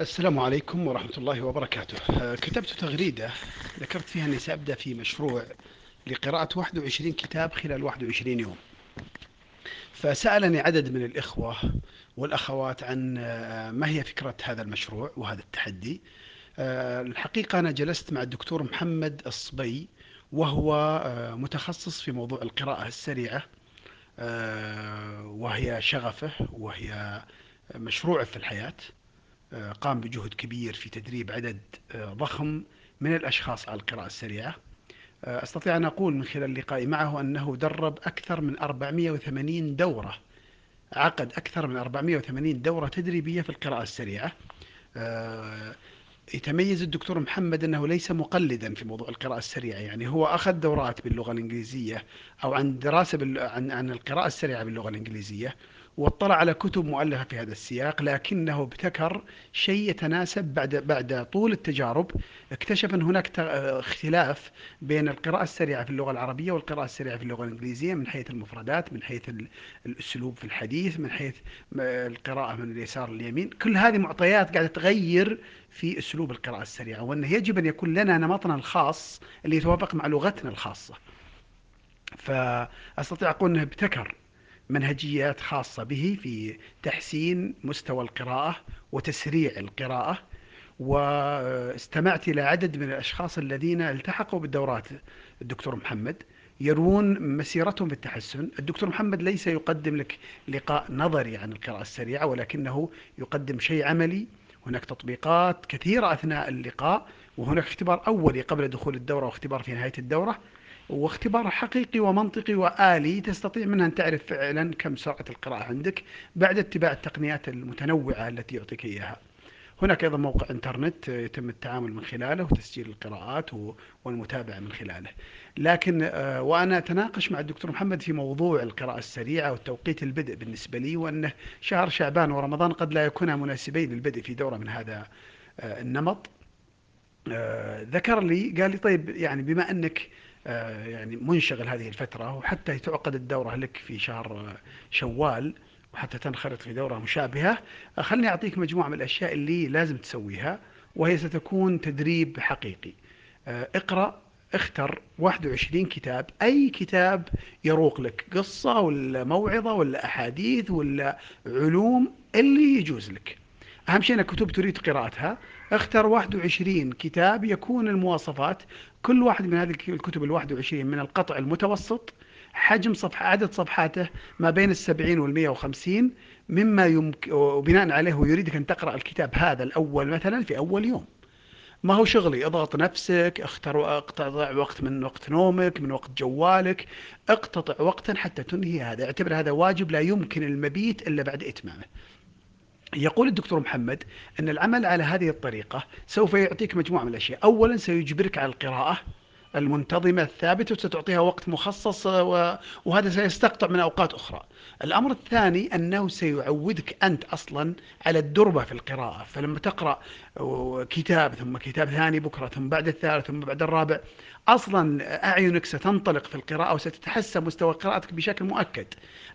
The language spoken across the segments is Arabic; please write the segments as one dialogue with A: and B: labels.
A: السلام عليكم ورحمة الله وبركاته. آه، كتبت تغريدة ذكرت فيها أني سأبدأ في مشروع لقراءة 21 كتاب خلال 21 يوم. فسألني عدد من الإخوة والأخوات عن آه، ما هي فكرة هذا المشروع وهذا التحدي. آه، الحقيقة أنا جلست مع الدكتور محمد الصبي وهو متخصص في موضوع القراءة السريعة وهي شغفه وهي مشروعه في الحياة. قام بجهد كبير في تدريب عدد آه، ضخم من الأشخاص على القراءة السريعة. آه، أستطيع أن أقول من خلال لقائي معه أنه درب أكثر من 480 دورة عقد أكثر من 480 دورة تدريبية في القراءة السريعة. يتميز الدكتور محمد أنه ليس مقلدا في موضوع القراءة السريعة يعني هو أخذ دورات باللغة الإنجليزية أو عن دراسة عن عن القراءة السريعة باللغة الإنجليزية. واطلع على كتب مؤلفة في هذا السياق لكنه ابتكر شيء يتناسب بعد بعد طول التجارب. اكتشف أن هناك اختلاف بين القراءة السريعة في اللغة العربية والقراءة السريعة في اللغة الإنجليزية من حيث المفردات من حيث الأسلوب في الحديث من حيث القراءة من اليسار لليمين. كل هذه معطيات قاعدة تغير في أسلوب القراءة السريعة وأنه يجب أن يكون لنا نمطنا الخاص اللي يتوافق مع لغتنا الخاصة. فأستطيع أقول أنه ابتكر منهجيات خاصة به في تحسين مستوى القراءة وتسريع القراءة واستمعت إلى عدد من الأشخاص الذين التحقوا بالدورات. الدكتور محمد يروون مسيرتهم بالتحسن الدكتور محمد ليس يقدم لك لقاء نظري عن القراءة السريعة ولكنه يقدم شيء عملي. هناك تطبيقات كثيرة أثناء اللقاء وهناك اختبار أولي قبل دخول الدورة واختبار في نهاية الدورة. واختبار حقيقي ومنطقي وآلي تستطيع منها أن تعرف فعلا كم سرعة القراءة عندك بعد اتباع التقنيات المتنوعة التي يعطيك إياها. هناك أيضا موقع إنترنت يتم التعامل من خلاله وتسجيل القراءات والمتابعة من خلاله. لكن آه، وأنا أتناقش مع الدكتور محمد في موضوع القراءة السريعة وتوقيت البدء بالنسبة لي وأنه شهر شعبان ورمضان قد لا يكونا مناسبين للبدء في دورة من هذا آه، النمط. آه، ذكر لي قال لي طيب يعني بما أنك يعني منشغل هذه الفترة وحتى تعقد الدورة لك في شهر شوال وحتى تنخرط في دورة مشابهة. آه، خلني أعطيك مجموعة من الأشياء اللي لازم تسويها وهي ستكون تدريب حقيقي. آه، اقرأ اختر 21 كتاب. أي كتاب يروق لك قصة ولا موعظة ولا أحاديث ولا علوم اللي يجوز لك. أهم شيء أنك كتب تريد قراءتها. اختر 21 كتاب يكون المواصفات كل واحد من هذه الكتب ال 21 من القطع المتوسط حجم صفحة عدد صفحاته ما بين السبعين والمئة وخمسين مما يمكن وبناء عليه يريدك أن تقرأ الكتاب هذا الأول مثلا في أول يوم. ما هو شغلي؟ اضغط نفسك اختر اقتطع وقت من وقت نومك من وقت جوالك اقتطع وقتا حتى تنهي هذا. اعتبر هذا واجب لا يمكن المبيت إلا بعد إتمامه. يقول الدكتور محمد أن العمل على هذه الطريقة سوف يعطيك مجموعة من الأشياء. أولا سيجبرك على القراءة المنتظمة الثابتة وستعطيها وقت مخصص وهذا سيستقطع من أوقات أخرى. الأمر الثاني أنه سيعودك أنت أصلا على الدربة في القراءة. فلما تقرأ كتاب ثم كتاب ثاني بكرة ثم بعد الثالث ثم بعد الرابع أصلا أعينك ستنطلق في القراءة وستتحسن مستوى قراءتك بشكل مؤكد.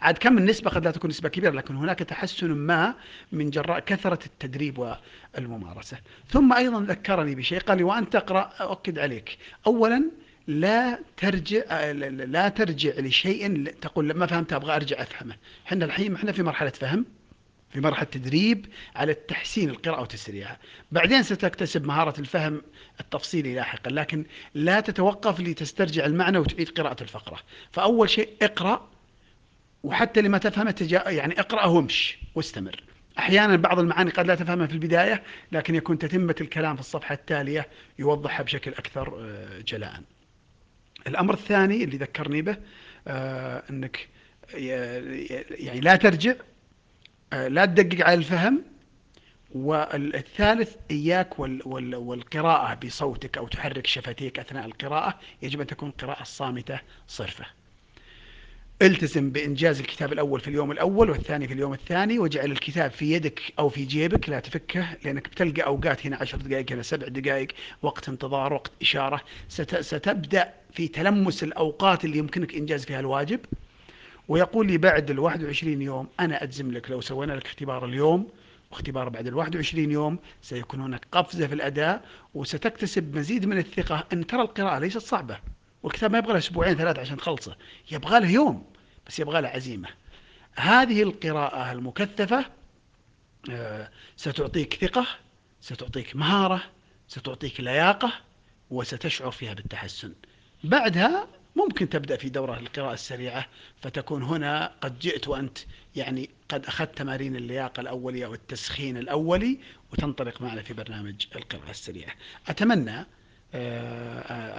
A: عاد كم النسبة؟ قد لا تكون نسبة كبيرة لكن هناك تحسن ما من جراء كثرة التدريب والممارسة. ثم أيضا ذكرني بشيء قال لي وأن تقرأ؟ أؤكد عليك. أولا لا ترجع لا ترجع لشيء تقول ما فهمت أبغى أرجع أفهمه. إحنا الحين إحنا في مرحلة فهم في مرحلة تدريب على التحسين القراءة وتسريعها. بعدين ستكتسب مهارة الفهم التفصيلي لاحقا لكن لا تتوقف لتسترجع المعنى وتعيد قراءة الفقرة. فأول شيء اقرأ وحتى لما تفهمه تجا يعني اقرأه وامش واستمر. أحيانا بعض المعاني قد لا تفهمها في البداية لكن يكون تتمة الكلام في الصفحة التالية يوضحها بشكل أكثر آه، جلاء. الأمر الثاني اللي ذكرني به آه أنك يعني لا ترجع آه لا تدقق على الفهم والثالث إياك وال وال والقراءة بصوتك أو تحرك شفتيك أثناء القراءة يجب أن تكون قراءة صامتة صرفة. التزم بإنجاز الكتاب الأول في اليوم الأول والثاني في اليوم الثاني واجعل الكتاب في يدك أو في جيبك لا تفكه لأنك بتلقى أوقات هنا عشر دقائق هنا سبع دقائق وقت انتظار وقت إشارة. ستبدأ في تلمس الأوقات اللي يمكنك إنجاز فيها الواجب. ويقول لي بعد ال 21 يوم أنا أجزم لك لو سوينا لك اختبار اليوم واختبار بعد ال 21 يوم سيكون هناك قفزة في الأداء وستكتسب مزيد من الثقة أن ترى القراءة ليست صعبة. والكتاب ما يبغى له أسبوعين ثلاثة عشان تخلصه يبغى له يوم بس يبغى له عزيمة. هذه القراءة المكثفة آه، ستعطيك ثقة ستعطيك مهارة ستعطيك لياقة وستشعر فيها بالتحسن. بعدها ممكن تبدأ في دورة القراءة السريعة فتكون هنا قد جئت وأنت يعني قد أخذت تمارين اللياقة الأولية والتسخين الأولي وتنطلق معنا في برنامج القراءة السريعة. أتمنى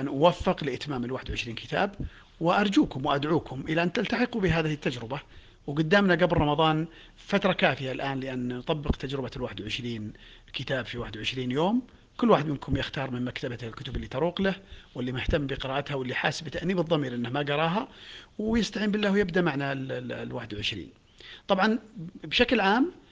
A: أن أوفق لإتمام ال 21 كتاب وأرجوكم وأدعوكم إلى أن تلتحقوا بهذه التجربة. وقدامنا قبل رمضان فترة كافية الآن لأن نطبق تجربة ال 21 كتاب في 21 يوم. كل واحد منكم يختار من مكتبته الكتب اللي تروق له واللي مهتم بقراءتها واللي حاسس بتأنيب الضمير إنه ما قراها ويستعين بالله ويبدأ معنا ال 21 طبعا بشكل عام آه،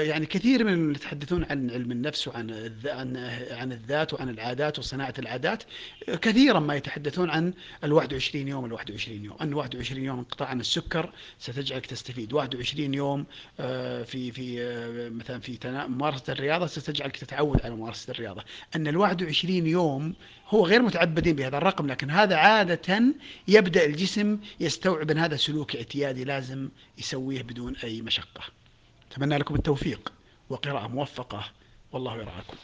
A: يعني كثير من اللي يتحدثون عن علم النفس وعن عن عن الذات وعن العادات وصناعة العادات كثيرا ما يتحدثون عن ال 21 يوم ال 21 يوم. أن 21 يوم انقطاع عن السكر ستجعلك تستفيد. 21 يوم آه، في في آه، مثلا في ممارسة الرياضة ستجعلك تتعود على ممارسة الرياضة. أن ال 21 يوم هو غير متعبدين بهذا الرقم لكن هذا عادة يبدأ الجسم يستوعب أن هذا سلوك اعتيادي لازم يسويه بدون أي مشقة. أتمنى لكم التوفيق. وقراءة موفقة. والله يرعاكم.